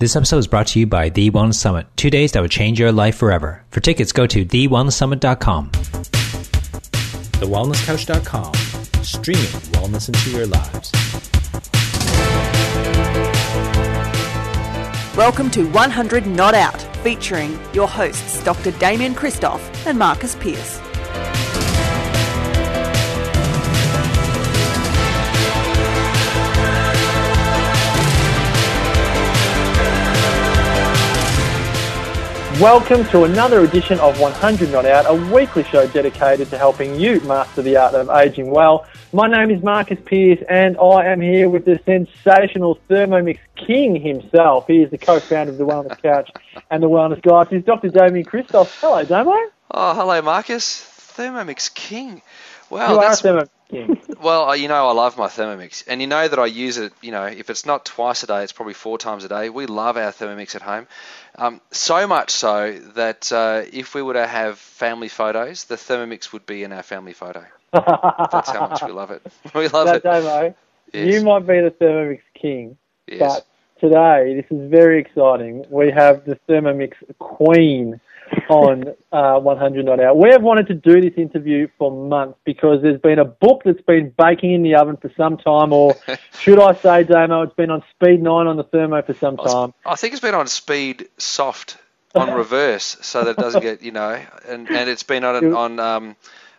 This episode is brought to you by The One Summit. Two days that will change your life forever. For tickets, go to TheWellnessSummit.com. TheWellnessCouch.com, streaming wellness into your lives. Welcome to 100 Not Out, featuring your hosts Dr. Damian Kristof and Marcus Pearce. Welcome to another edition of 100 Not Out, a weekly show dedicated to helping you master the art of aging well. My name is Marcus Pearce, and I am here with the sensational Thermomix King himself. He is the co-founder of the Wellness Couch and the Wellness Guide. He's Dr. Damian Kristof. Hello, Damo. Oh, hello, Marcus. Thermomix King. Wow, you are a that's well. You know, I love my Thermomix, and you know that I use it. You know, if it's not twice a day, it's probably four times a day. We love our Thermomix at home, um, so much so that uh, if we were to have family photos, the Thermomix would be in our family photo. That's how much we love it. We love now, it. Damo, Yes. you might be the Thermomix King, Yes. but today, this is very exciting. We have the Thermomix Queen on uh, 100 Not Out. We have wanted to do this interview for months because there's been a book that's been baking in the oven for some time, or should I say, Damo, it's been on speed nine on the thermo for some time. I think it's been on speed soft on reverse, so that it doesn't get you know, and, and it's been on on um,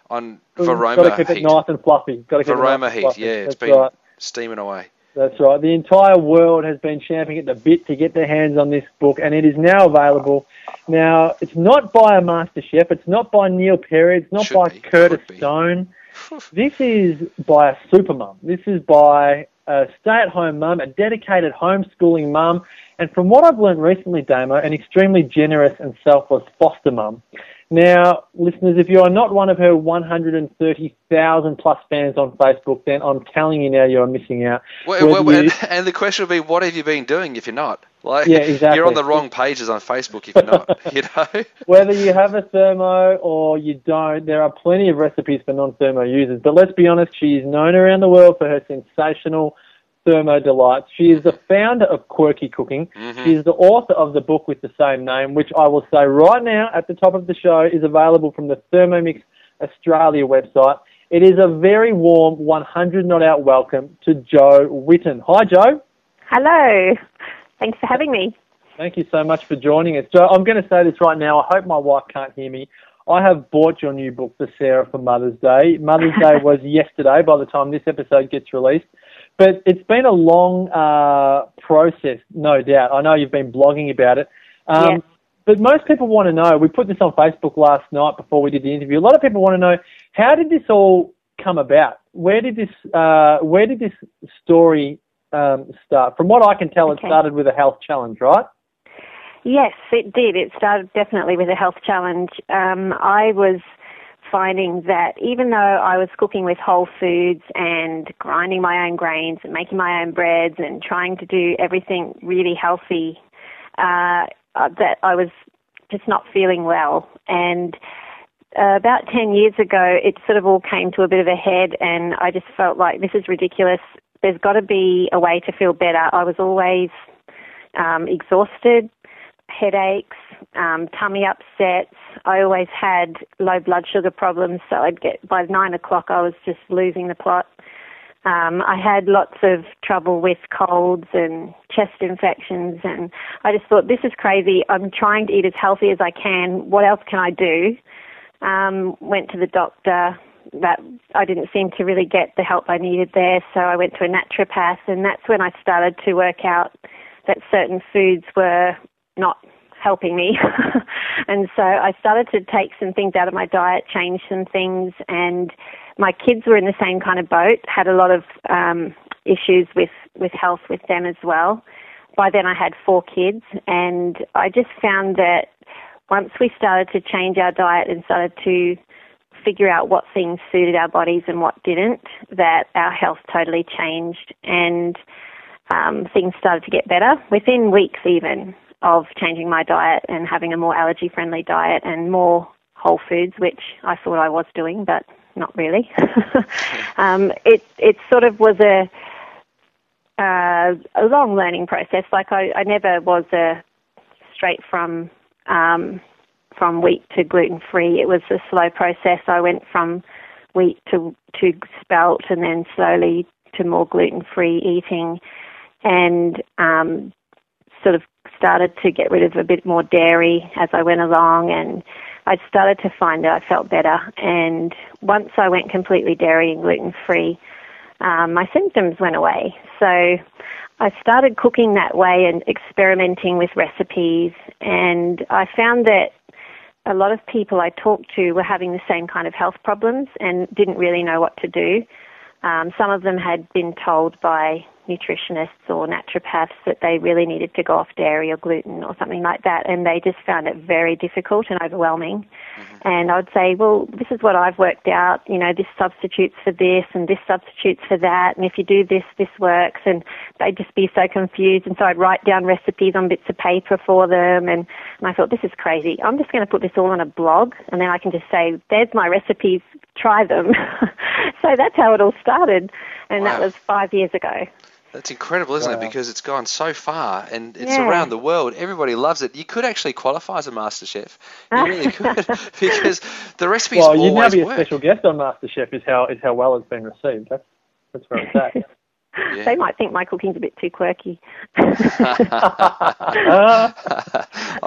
on Got to keep it heat. nice and fluffy. Got to keep it nice heat, yeah, it's That's been right. steaming away. That's right. The entire world has been champing at the bit to get their hands on this book, and it is now available. Now, it's not by a master chef. It's not by Neil Perry. It's not Should by be. Curtis Stone. This is by a super mum. This is by a stay-at-home mum, a dedicated homeschooling mum, and from what I've learned recently, Damo, an extremely generous and selfless foster mum. Now, listeners, if you are not one of her 130,000 plus fans on Facebook, then I'm telling you now you are missing out. Well, well, you- and, the question would be, what have you been doing if you're not? Like, Yeah, exactly. You're on the wrong pages on Facebook if you're not. you know. Whether you have a thermo or you don't, there are plenty of recipes for non-thermo users. But let's be honest, she is known around the world for her sensational thermo delights. She is the founder of Quirky Cooking. Mm-hmm. She is the author of the book with the same name, which I will say right now at the top of the show is available from the Thermomix Australia website. It is a very warm 100 not out welcome to Joe Whitton. Hi, Joe. Hello. Thanks for having me. Thank you so much for joining us. Joe, I'm going to say this right now. I hope my wife can't hear me. I have bought your new book for Sarah for Mother's Day. Mother's Day was yesterday by the time this episode gets released. But it's been a long uh, process, no doubt. I know you've been blogging about it. Um, Yes. But most people want to know, we put this on Facebook last night before we did the interview. A lot of people want to know, how did this all come about? Where did this, uh, where did this story um, start? From what I can tell, it started with a health challenge, right? Yes, it did. It started definitely with a health challenge. Um, I was finding that even though I was cooking with whole foods and grinding my own grains and making my own breads and trying to do everything really healthy, uh, that I was just not feeling well. And uh, about 10 years ago, it sort of all came to a bit of a head, and I just felt like this is ridiculous. There's got to be a way to feel better. I was always um, exhausted, headaches, um, tummy upsets. I always had low blood sugar problems, so I'd get by nine o'clock I was just losing the plot. Um, I had lots of trouble with colds and chest infections, and I just thought this is crazy. I'm trying to eat as healthy as I can. What else can I do? Um, went to the doctor. That I didn't seem to really get the help I needed there, so I went to a naturopath, and that's when I started to work out that certain foods were not helping me. and so I started to take some things out of my diet, change some things, and my kids were in the same kind of boat, had a lot of um, issues with, with health with them as well. By then I had four kids, and I just found that once we started to change our diet and started to figure out what things suited our bodies and what didn't, that our health totally changed and um, things started to get better within weeks even of changing my diet and having a more allergy friendly diet and more whole foods, which I thought I was doing, but not really. um, it it sort of was a uh, a long learning process. Like I, I never was a straight from um, from wheat to gluten free. It was a slow process. I went from wheat to to spelt, and then slowly to more gluten free eating, and um, sort of started to get rid of a bit more dairy as I went along, and I started to find that I felt better. And once I went completely dairy and gluten free, um, my symptoms went away. So I started cooking that way and experimenting with recipes, and I found that a lot of people I talked to were having the same kind of health problems and didn't really know what to do. Um, some of them had been told by nutritionists or naturopaths that they really needed to go off dairy or gluten or something like that, and they just found it very difficult and overwhelming. Mm-hmm. And I'd say, well, this is what I've worked out. You know, this substitutes for this, and this substitutes for that, and if you do this, this works. And they'd just be so confused. And so I'd write down recipes on bits of paper for them, and, and I thought, this is crazy. I'm just going to put this all on a blog, and then I can just say, there's my recipes. Try them. so that's how it all started, and wow. that was five years ago. That's incredible, isn't wow. it? Because it's gone so far and it's yeah. around the world. Everybody loves it. You could actually qualify as a master chef. You really could because the recipes well, you'd now be a work. special guest on MasterChef. Is how is how well it's been received. That's that's where it's at. Yeah. They might think my cooking's a bit too quirky. I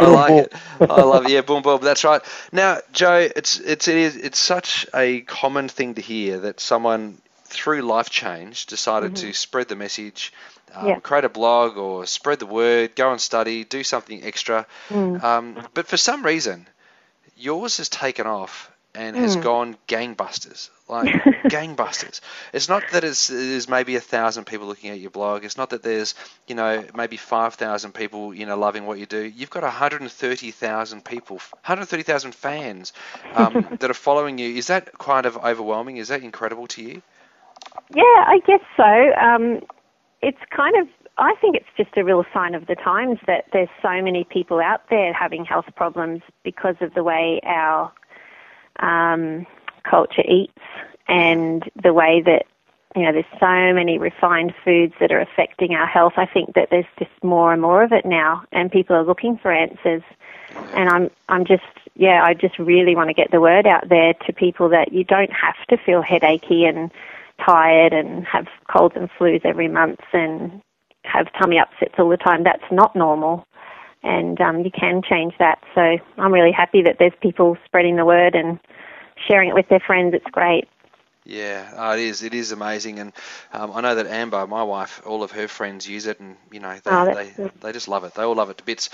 like it. I love it. Yeah, boom, boom. That's right. Now, Joe, it's it's it is it's such a common thing to hear that someone through life change, decided mm-hmm. to spread the message, um, yeah. create a blog or spread the word, go and study, do something extra. Mm. Um, but for some reason, yours has taken off and mm. has gone gangbusters, like gangbusters. It's not that it's, there's maybe a thousand people looking at your blog. It's not that there's you know maybe five thousand people you know loving what you do. You've got 130,000 people, 130,000 fans um, that are following you. Is that kind of overwhelming? Is that incredible to you? Yeah, I guess so. Um, it's kind of, I think it's just a real sign of the times that there's so many people out there having health problems because of the way our um, culture eats and the way that you know, there's so many refined foods that are affecting our health. I think that there's just more and more of it now, and people are looking for answers. And I'm, I'm just, yeah, I just really want to get the word out there to people that you don't have to feel headachy and tired and have colds and flus every month and have tummy upsets all the time. That's not normal. And um, you can change that. So I'm really happy that there's people spreading the word and sharing it with their friends. It's great. Yeah, oh, it is. It is amazing, and um, I know that Amber, my wife, all of her friends use it, and you know they oh, they, they just love it. They all love it to bits.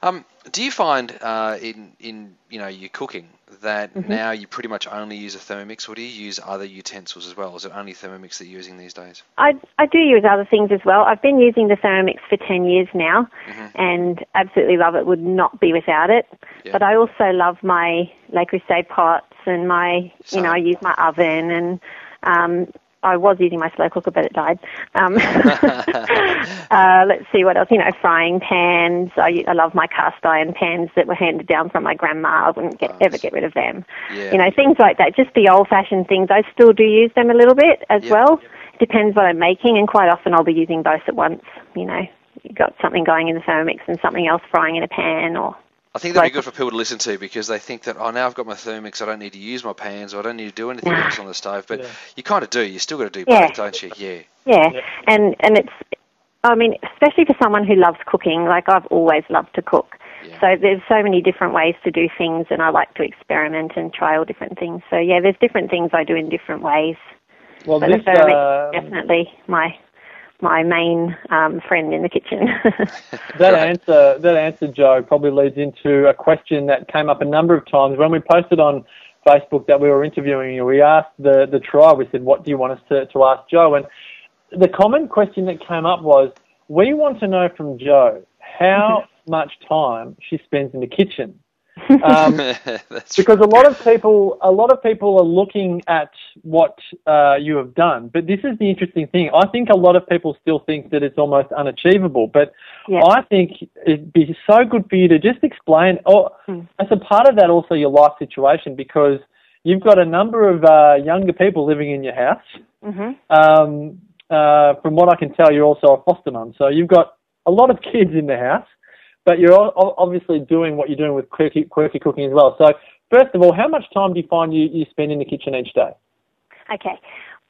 Um, do you find uh, in in you know your cooking that mm-hmm. now you pretty much only use a Thermomix, or do you use other utensils as well? Is it only Thermomix that you're using these days? I I do use other things as well. I've been using the Thermomix for ten years now, mm-hmm. and absolutely love it. Would not be without it. Yeah. But I also love my Le Creuset pots and my, you know, I use my oven and um, I was using my slow cooker, but it died. Um, uh, let's see what else. You know, frying pans. I, I love my cast iron pans that were handed down from my grandma. I wouldn't get, ever get rid of them. Yeah. You know, things like that. Just the old-fashioned things. I still do use them a little bit as yeah. well. Depends what I'm making, and quite often I'll be using both at once. You know, you've got something going in the Thermomix and something else frying in a pan, or I think that'd be good for people to listen to because they think that oh now I've got my Thermomix I don't need to use my pans or I don't need to do anything else on the stove but yeah. you kind of do you still got to do yeah. both don't you yeah. yeah yeah and and it's I mean especially for someone who loves cooking like I've always loved to cook yeah. so there's so many different ways to do things and I like to experiment and try all different things so yeah there's different things I do in different ways well but this, the Thermomix um, definitely my my main um, friend in the kitchen. that answer, that answer, Joe, probably leads into a question that came up a number of times when we posted on Facebook that we were interviewing you. We asked the the tribe. We said, "What do you want us to, to ask Joe?" And the common question that came up was, "We want to know from Joe how much time she spends in the kitchen." Um, because a lot of people, a lot of people are looking at what uh, you have done. But this is the interesting thing. I think a lot of people still think that it's almost unachievable. But yeah. I think it'd be so good for you to just explain, or mm. as a part of that, also your life situation, because you've got a number of uh, younger people living in your house. Mm-hmm. Um, uh, from what I can tell, you're also a foster mum. So you've got a lot of kids in the house, but you're obviously doing what you're doing with quirky, quirky cooking as well. So first of all, how much time do you find you, you spend in the kitchen each day? Okay.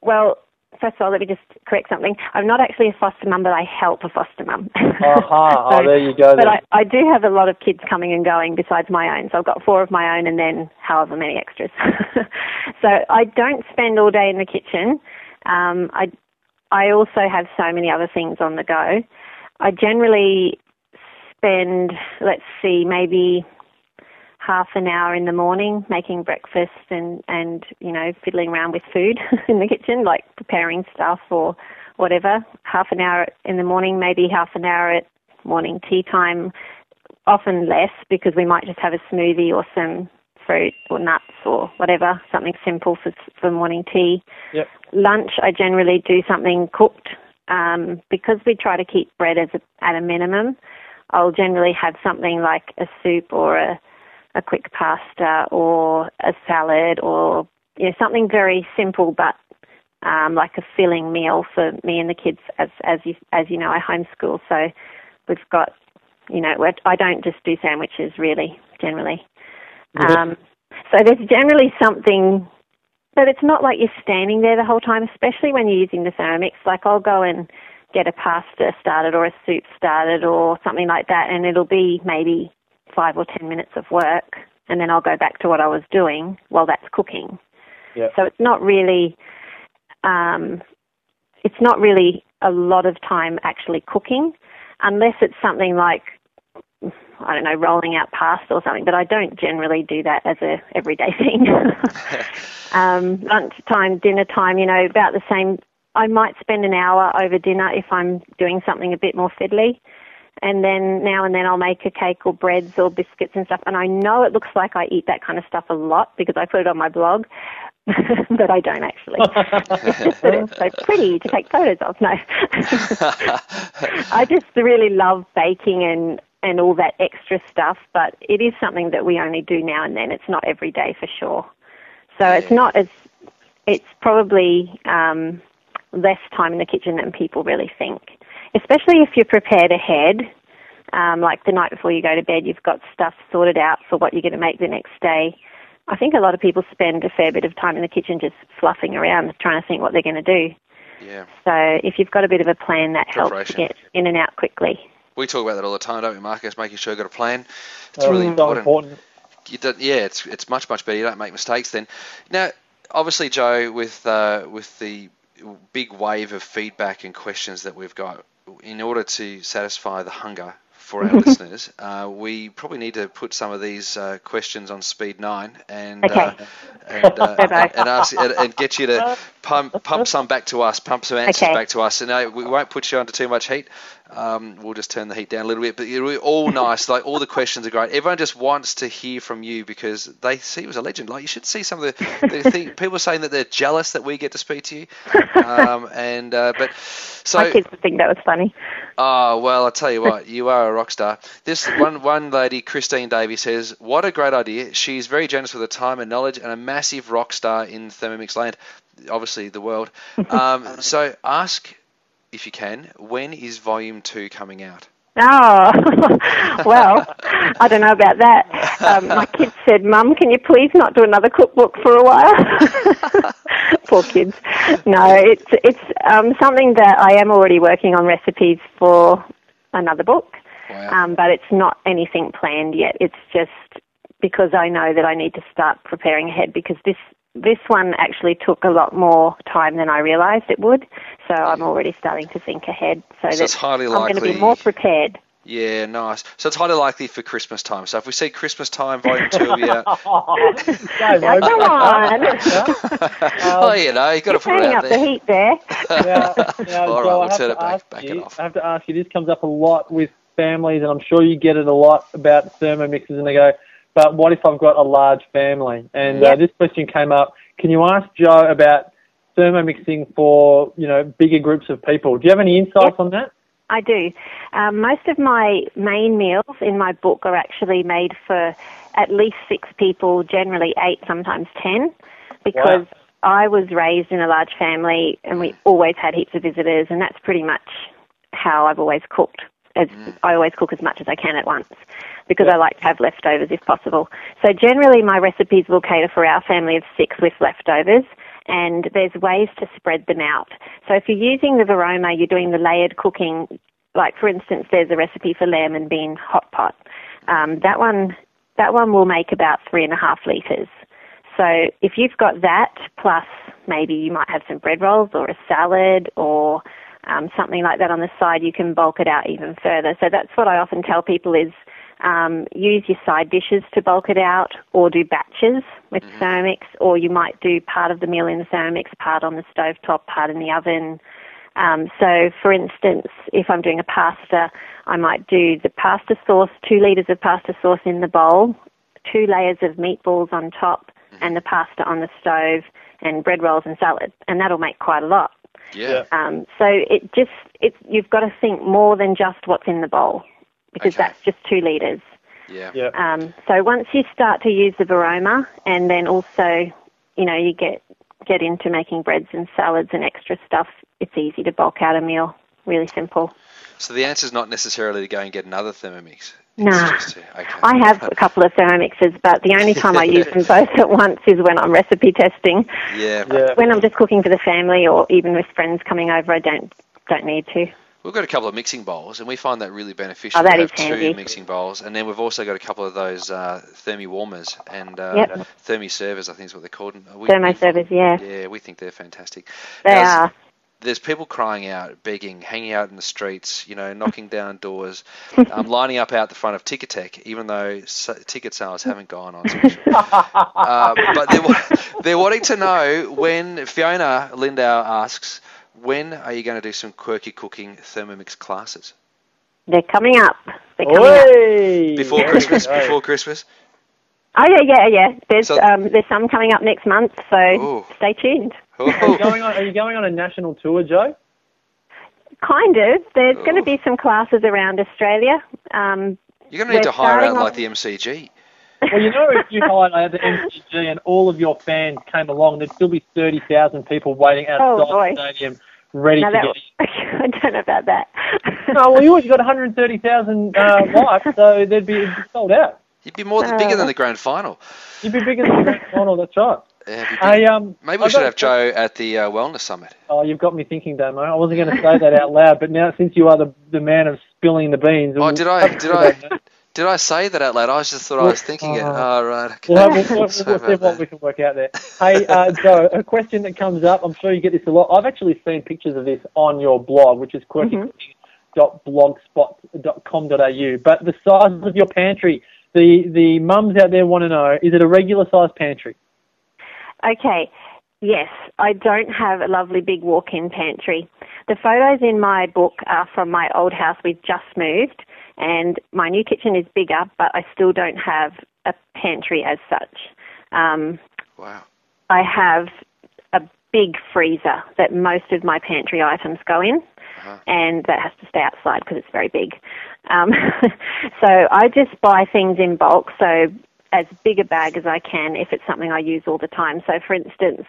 Well, first of all, let me just correct something. I'm not actually a foster mum, but I help a foster mum. Aha, oh, there you go But then. I, I do have a lot of kids coming and going besides my own. So I've got four of my own and then however many extras. so I don't spend all day in the kitchen. Um, I, I also have so many other things on the go. I generally spend, let's see, maybe half an hour in the morning making breakfast and and you know fiddling around with food in the kitchen like preparing stuff or whatever. Half an hour in the morning maybe half an hour at morning tea time often less because we might just have a smoothie or some fruit or nuts or whatever something simple for for morning tea. Yep. lunch I generally do something cooked um, because we try to keep bread as a, at a minimum I'll generally have something like a soup or a a quick pasta or a salad or you know something very simple but um, like a filling meal for me and the kids as as you as you know I homeschool. So we've got you know I don't just do sandwiches really generally. Um, so there's generally something but it's not like you're standing there the whole time especially when you're using the Thermomix like I'll go and get a pasta started or a soup started or something like that and it'll be maybe five or ten minutes of work, and then I'll go back to what I was doing while that's cooking. Yep. So it's not really, um, it's not really a lot of time actually cooking, unless it's something like, I don't know, rolling out pasta or something. But I don't generally do that as a everyday thing. um, lunchtime, dinner time, you know, about the same. I might spend an hour over dinner if I'm doing something a bit more fiddly and then now and then I'll make a cake or breads or biscuits and stuff. And I know it looks like I eat that kind of stuff a lot because I put it on my blog, but I don't actually. it's just that it's so pretty to take photos of. No, I just really love baking and and all that extra stuff, but it is something that we only do now and then. It's not every day for sure. So it's not as it's probably um, less time in the kitchen than people really think especially if you're prepared ahead. Um, like the night before you go to bed, you've got stuff sorted out for what you're going to make the next day. I think a lot of people spend a fair bit of time in the kitchen just fluffing around trying to think what they're going to do. Yeah. So if you've got a bit of a plan, that helps to get in and out quickly. We talk about that all the time, don't we, Marcus? Making sure you've got a plan. It's Oh, really important. important. You don't, yeah, it's it's much much better. You don't make mistakes then. Now, obviously, Joe, with uh, with the big wave of feedback and questions that we've got, in order to satisfy the hunger for our listeners, uh, we probably need to put some of these uh, questions on speed nine and uh, Okay. and, uh, Bye-bye. and ask and, and get you to pump pump some back to us, pump some answers Okay. back to us. And uh, we won't put you under too much heat. Um, we'll just turn the heat down a little bit, but you're all nice. Like all the questions are great. Everyone just wants to hear from you because they see you as a legend. Like you should see some of the, the thing, people saying that they're jealous that we get to speak to you. Um, and uh, but so My kids would think that was funny. Oh well, I tell you what, you are a rock star. This one one lady, Christine Davey, says, "What a great idea! She's very generous with her time and knowledge, and a massive rock star in Thermomix land, obviously the world." Um, so ask if you can, when is Volume Two coming out? Oh, well, I don't know about that. Um, my kids said, Mum, can you please not do another cookbook for a while? Poor kids. No, it's, it's um, something that I am already working on recipes for another book, Wow. um, but it's not anything planned yet. It's just because I know that I need to start preparing ahead because this this one actually took a lot more time than I realised it would. So I'm already starting to think ahead so, So that it's highly I'm going to be more prepared. Yeah, nice. So it's highly likely for Christmas time. So if we see Christmas time, Volume Two will be out. Oh, Go, Now, come on. oh, you know, you've got to put it out up the heat there. Now, now, All right, Joel, we'll I have turn to it back- ask back it you, off. I have to ask you. This comes up a lot with families, and I'm sure you get it a lot about thermomixes, and they go, "But what if I've got a large family?" And uh, this question came up. Can you ask Joe about thermomixing for you know bigger groups of people? Do you have any insights Yep. on that? I do. Um, most of my main meals in my book are actually made for at least six people, generally eight, sometimes ten, because I was raised in a large family and we always had heaps of visitors, and that's pretty much how I've always cooked. As I always cook as much as I can at once because I like to have leftovers if possible. So generally, my recipes will cater for our family of six with leftovers. And there's ways to spread them out. So if you're using the Varoma, you're doing the layered cooking. Like for instance, there's a recipe for lamb and bean hot pot. Um, that one, that one will make about three and a half liters. So if you've got that, plus maybe you might have some bread rolls or a salad or um, something like that on the side, you can bulk it out even further. So that's what I often tell people is um, use your side dishes to bulk it out or do batches with Mm-hmm. Thermomix or you might do part of the meal in the Thermomix, part on the stove top, part in the oven. Um, so, for instance, if I'm doing a pasta, I might do the pasta sauce, two litres of pasta sauce in the bowl, two layers of meatballs on top, Mm-hmm. and the pasta on the stove, and bread rolls and salad, and that'll make quite a lot. Yeah. Um, so it just it's you've got to think more than just what's in the bowl because Okay. that's just two litres. Yeah. Yeah. Um, so once you start to use the Varoma, and then also, you know, you get get into making breads and salads and extra stuff, it's easy to bulk out a meal. Really simple. So the answer is not necessarily to go and get another Thermomix. It's Nah. okay. I have a couple of Thermomixes, but the only time I use them both at once is when I'm recipe testing. Yeah. Yeah. When I'm just cooking for the family or even with friends coming over, I don't don't need to. We've got a couple of mixing bowls, and we find that really beneficial Oh, that to have is handy. two mixing bowls. And then we've also got a couple of those uh, thermi warmers and uh, Yep. thermi servers, I think is what they're called. We, Thermo servers, yeah. Yeah, we think they're fantastic. They Now, are. There's people crying out, begging, hanging out in the streets, you know, knocking down doors, um, lining up out the front of Ticketek, even though s- ticket sales haven't gone on special. uh, but they're, they're wanting to know when Fiona Lindau asks, when are you going to do some quirky cooking Thermomix classes? They're coming up. They're coming up. Before There Christmas? we. Before Christmas? Oh yeah, yeah, yeah. There's So- um, there's some coming up next month, so Ooh. stay tuned. Are you going on? Are you going on a national tour, Joe? Kind of. There's going Oh. to be some classes around Australia. Um, You're going to need to hire out starting like the MCG. Well, you know, if you highlighted the MCG and all of your fans came along, there'd still be 30,000 people waiting Oh, outside boy. the stadium ready now to that get I don't know about that. No, well, you you got 130,000 uh, likes, so they'd be, it'd be sold out. You'd be more than, bigger than the grand final. You'd be bigger than the grand final, that's right. Yeah, it'd be big. Hey, um, Maybe we I've should got- have Joe at the uh, Wellness Summit. Oh, you've got me thinking, Damo. I wasn't going to say that out loud, but now since you are the the man of spilling the beans, Oh, did I? Did I? Did I say that out loud? I just thought I was thinking it. Oh, right. Okay. We'll, we'll, we'll, we'll see what that. we can work out there. Hey, uh, Joe, a question that comes up. I'm sure you get this a lot. I've actually seen pictures of this on your blog, which is quirky.blogspot.com.au. But the size of your pantry, the the mums out there want to know: is it a regular sized pantry? Okay. Yes, I don't have a lovely big walk-in pantry. The photos in my book are from my old house. We've just moved, and my new kitchen is bigger, but I still don't have a pantry as such. Um, Wow. I have a big freezer that most of my pantry items go in, and that has to stay outside because it's very big. Um, so I just buy things in bulk, so as big a bag as I can if it's something I use all the time. So, for instance,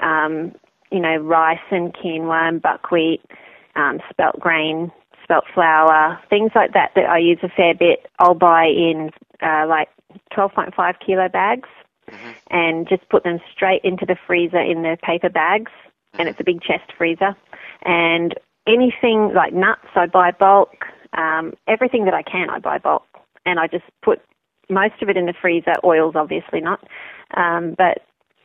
um, you know, rice and quinoa and buckwheat, um, spelt grain, spelt flour, things like that that I use a fair bit. I'll buy in uh, like 12.5 kilo bags and just put them straight into the freezer in the paper bags. And it's a big chest freezer. And anything like nuts, I buy bulk. Um, everything that I can, I buy bulk. And I just put most of it in the freezer, oils obviously not. Um, but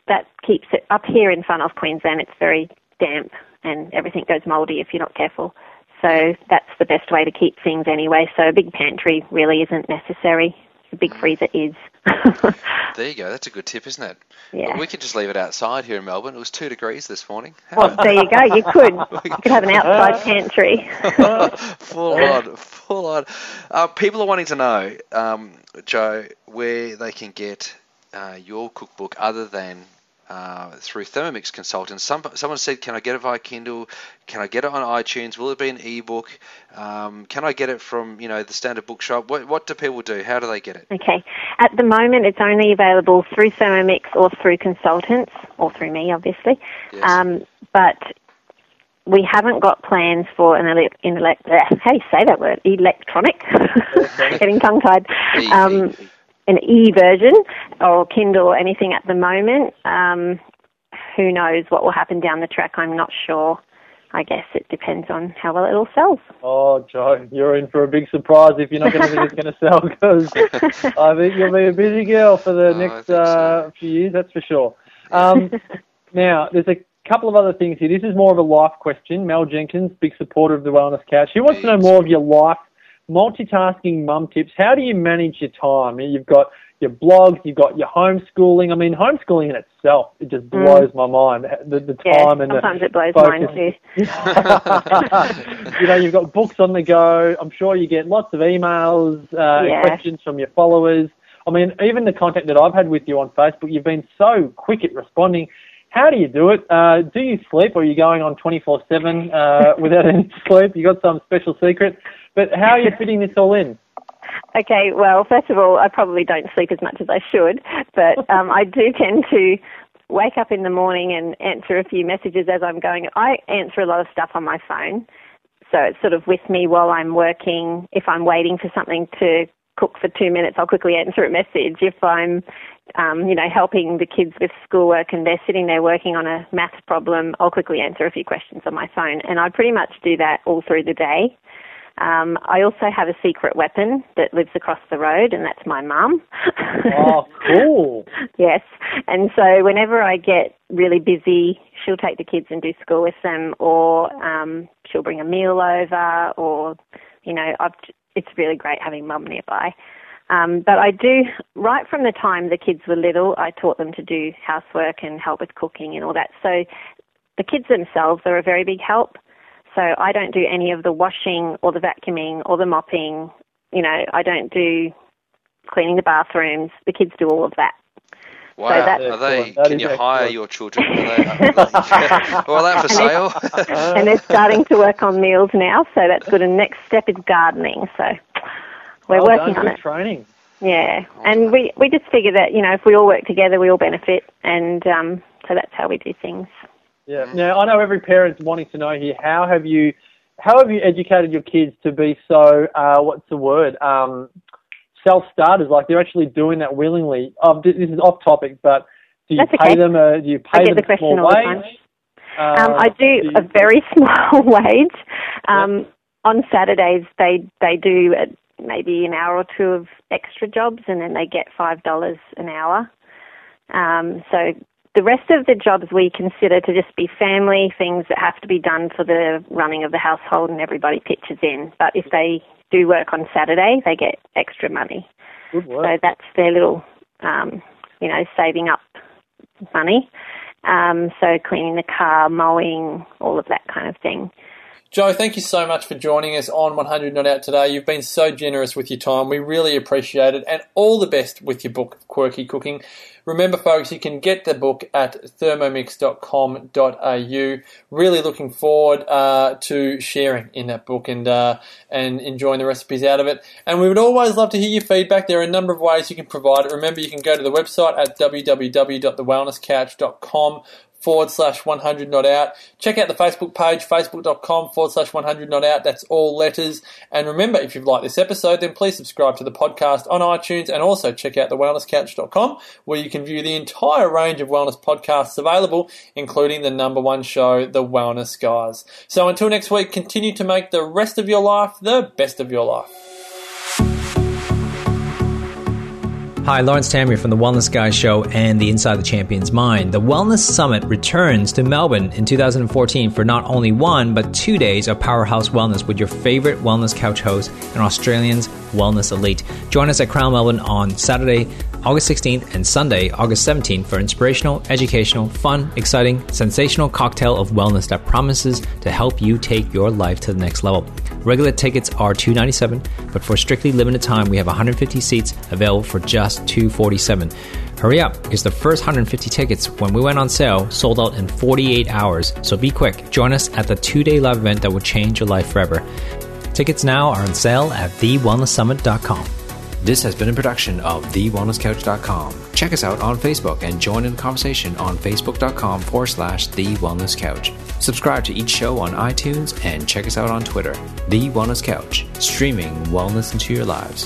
that keeps it up here in far north Queensland. It's very damp and everything goes mouldy if you're not careful. So that's the best way to keep things anyway. So a big pantry really isn't necessary. A big freezer is. There you go. That's a good tip, isn't it? Yeah. We could just leave it outside here in Melbourne. It was two degrees this morning. Well, there you go. You could. You could have an outside pantry. full on, full on. Uh, people are wanting to know, um, Joe, where they can get uh, your cookbook other than uh, through Thermomix consultants. Some, someone said, "Can I get it via Kindle? Can I get it on iTunes? Will it be an ebook? Um, can I get it from you know the standard bookshop? What, what do people do? How do they get it?" Okay. At the moment, it's only available through Thermomix or through consultants, or through me, obviously. Yes. Um, but we haven't got plans for an in elec- uh, how do you say that word? Electronic. Getting tongue tied. Um, an e version or Kindle or anything at the moment. Um, who knows what will happen down the track? I'm not sure. I guess it depends on how well it all sells. Oh, Joe, you're in for a big surprise if you're not going to think it's going to sell because I think you'll be a busy girl for the Oh, next so. uh, few years, that's for sure. Um, now, there's a couple of other things here. This is more of a life question. Mel Jenkins, big supporter of the Wellness Couch. She wants to know more of your life, multitasking mum tips. How do you manage your time? You've got your blogs, you've got your homeschooling. I mean, homeschooling in itself, it just blows my mind. The, the Mm. Yeah, time and the sometimes it blows focus. mine too. you know, you've got books on the go. I'm sure you get lots of emails, uh, Yeah. questions from your followers. I mean, even the contact that I've had with you on Facebook, you've been so quick at responding. How do you do it? Uh, do you sleep, or are you going on 24/7 uh, without any sleep? You got some special secret, but how are you fitting this all in? Okay, well, first of all, I probably don't sleep as much as I should, but um, I do tend to wake up in the morning and answer a few messages as I'm going. I answer a lot of stuff on my phone, so it's sort of with me while I'm working. If I'm waiting for something to cook for two minutes, I'll quickly answer a message. If I'm, um, you know, helping the kids with schoolwork and they're sitting there working on a maths problem, I'll quickly answer a few questions on my phone, and I pretty much do that all through the day. Um, I also have a secret weapon that lives across the road, and that's my mum. Oh, cool. yes. And so whenever I get really busy, she'll take the kids and do school with them, or um, she'll bring a meal over, or, you know, I've, it's really great having mum nearby. Um, but I do, right from the time the kids were little, I taught them to do housework and help with cooking and all that. So the kids themselves are a very big help. So I don't do any of the washing or the vacuuming or the mopping. You know, I don't do cleaning the bathrooms. The kids do all of that. Wow, that's- are they? That Can is you hire excellent. your children? Are they, are they, well, that for sale? and they're starting to work on meals now, so that's good. And next step is gardening. So we're Well working done, on good it. Training. Yeah, and we we just figure that you know if we all work together, we all benefit, and um, so that's how we do things. Yeah. Now I know every parent's wanting to know here. How have you, how have you educated your kids to be so? Uh, what's the word? Um, self-starters. Like they're actually doing that willingly. Um, this is off topic, but do you That's pay okay. them? A, do you pay I them get the a question small all the wage? time. Uh, Um, I do you- a very small wage. Um, On Saturdays, they they do uh, maybe an hour or two of extra jobs, and then they get five dollars an hour. Um, so the rest of the jobs we consider to just be family things that have to be done for the running of the household, and everybody pitches in. But if they do work on Saturday, they get extra money. Good work. So that's their little, um, you know, saving up money. Um, so cleaning the car, mowing, all of that kind of thing. Joe, thank you so much for joining us on 100 Not Out today. You've been so generous with your time. We really appreciate it. And all the best with your book, Quirky Cooking. Remember, folks, you can get the book at thermomix.com.au. Really looking forward uh, to sharing in that book and uh, and enjoying the recipes out of it. And we would always love to hear your feedback. There are a number of ways you can provide it. Remember, you can go to the website at www.thewellnesscouch.com forward slash 100 not out. Check out the Facebook page, facebook.com forward slash 100 not out. That's all letters. And remember, if you've liked this episode, then please subscribe to the podcast on iTunes and also check out thewellnesscouch.com where you can view the entire range of wellness podcasts available, including the number one show, The Wellness Guys. So until next week, continue to make the rest of your life the best of your life. Hi, Lawrence Tam here from the Wellness Guy Show and the Inside the Champion's Mind. The Wellness Summit returns to Melbourne in 2014 for not only one, but two days of powerhouse wellness with your favorite wellness couch host and Australians wellness elite. Join us at Crown Melbourne on Saturday, August 16th and Sunday, August 17th for inspirational, educational, fun, exciting, sensational cocktail of wellness that promises to help you take your life to the next level. Regular tickets are 297, but for strictly limited time, we have 150 seats available for just 247. Hurry up, because the first 150 tickets when we went on sale sold out in 48 hours. So be quick. Join us at the two day live event that will change your life forever. Tickets now are on sale at thewellnesssummit.com. This has been a production of TheWellnessCouch.com. Check us out on Facebook and join in the conversation on Facebook.com forward slash The Wellness Couch. Subscribe to each show on iTunes and check us out on Twitter. The Wellness Couch, streaming wellness into your lives.